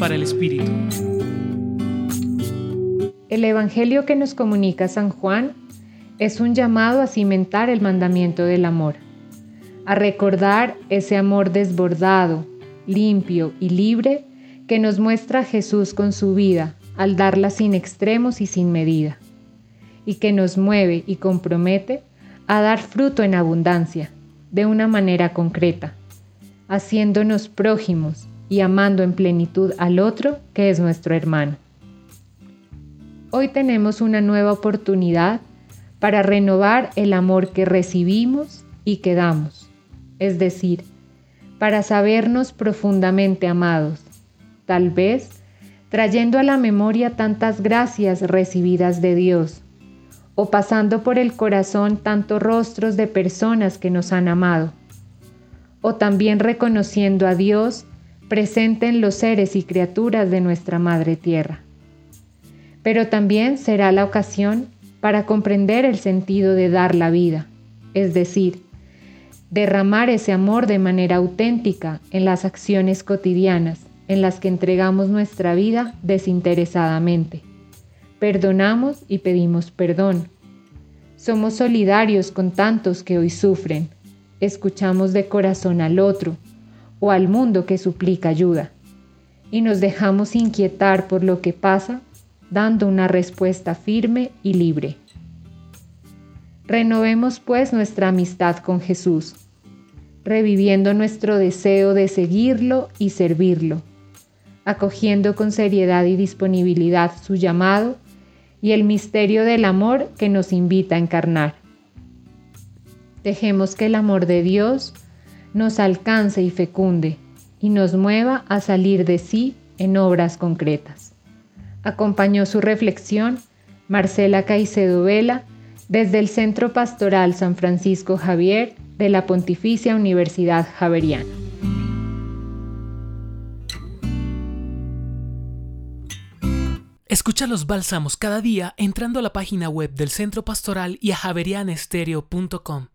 para el Espíritu. El Evangelio que nos comunica San Juan es un llamado a cimentar el mandamiento del amor, a recordar ese amor desbordado, limpio y libre que nos muestra Jesús con su vida al darla sin extremos y sin medida, y que nos mueve y compromete a dar fruto en abundancia, de una manera concreta, haciéndonos prójimos y amando en plenitud al otro que es nuestro hermano. Hoy tenemos una nueva oportunidad para renovar el amor que recibimos y que damos, es decir, para sabernos profundamente amados, tal vez trayendo a la memoria tantas gracias recibidas de Dios, o pasando por el corazón tantos rostros de personas que nos han amado, o también reconociendo a Dios presente en los seres y criaturas de nuestra Madre Tierra. Pero también será la ocasión para comprender el sentido de dar la vida, es decir, derramar ese amor de manera auténtica en las acciones cotidianas en las que entregamos nuestra vida desinteresadamente. Perdonamos y pedimos perdón. Somos solidarios con tantos que hoy sufren. Escuchamos de corazón al otro o al mundo que suplica ayuda. Y nos dejamos inquietar por lo que pasa, dando una respuesta firme y libre. Renovemos pues nuestra amistad con Jesús, reviviendo nuestro deseo de seguirlo y servirlo, acogiendo con seriedad y disponibilidad su llamado y el misterio del amor que nos invita a encarnar. Dejemos que el amor de Dios nos alcance y fecunde y nos mueva a salir de sí en obras concretas. Acompañó su reflexión Marcela Caicedo Vela desde el Centro Pastoral San Francisco Javier de la Pontificia Universidad Javeriana. Escucha los bálsamos cada día entrando a la página web del Centro Pastoral y a javerianestereo.com.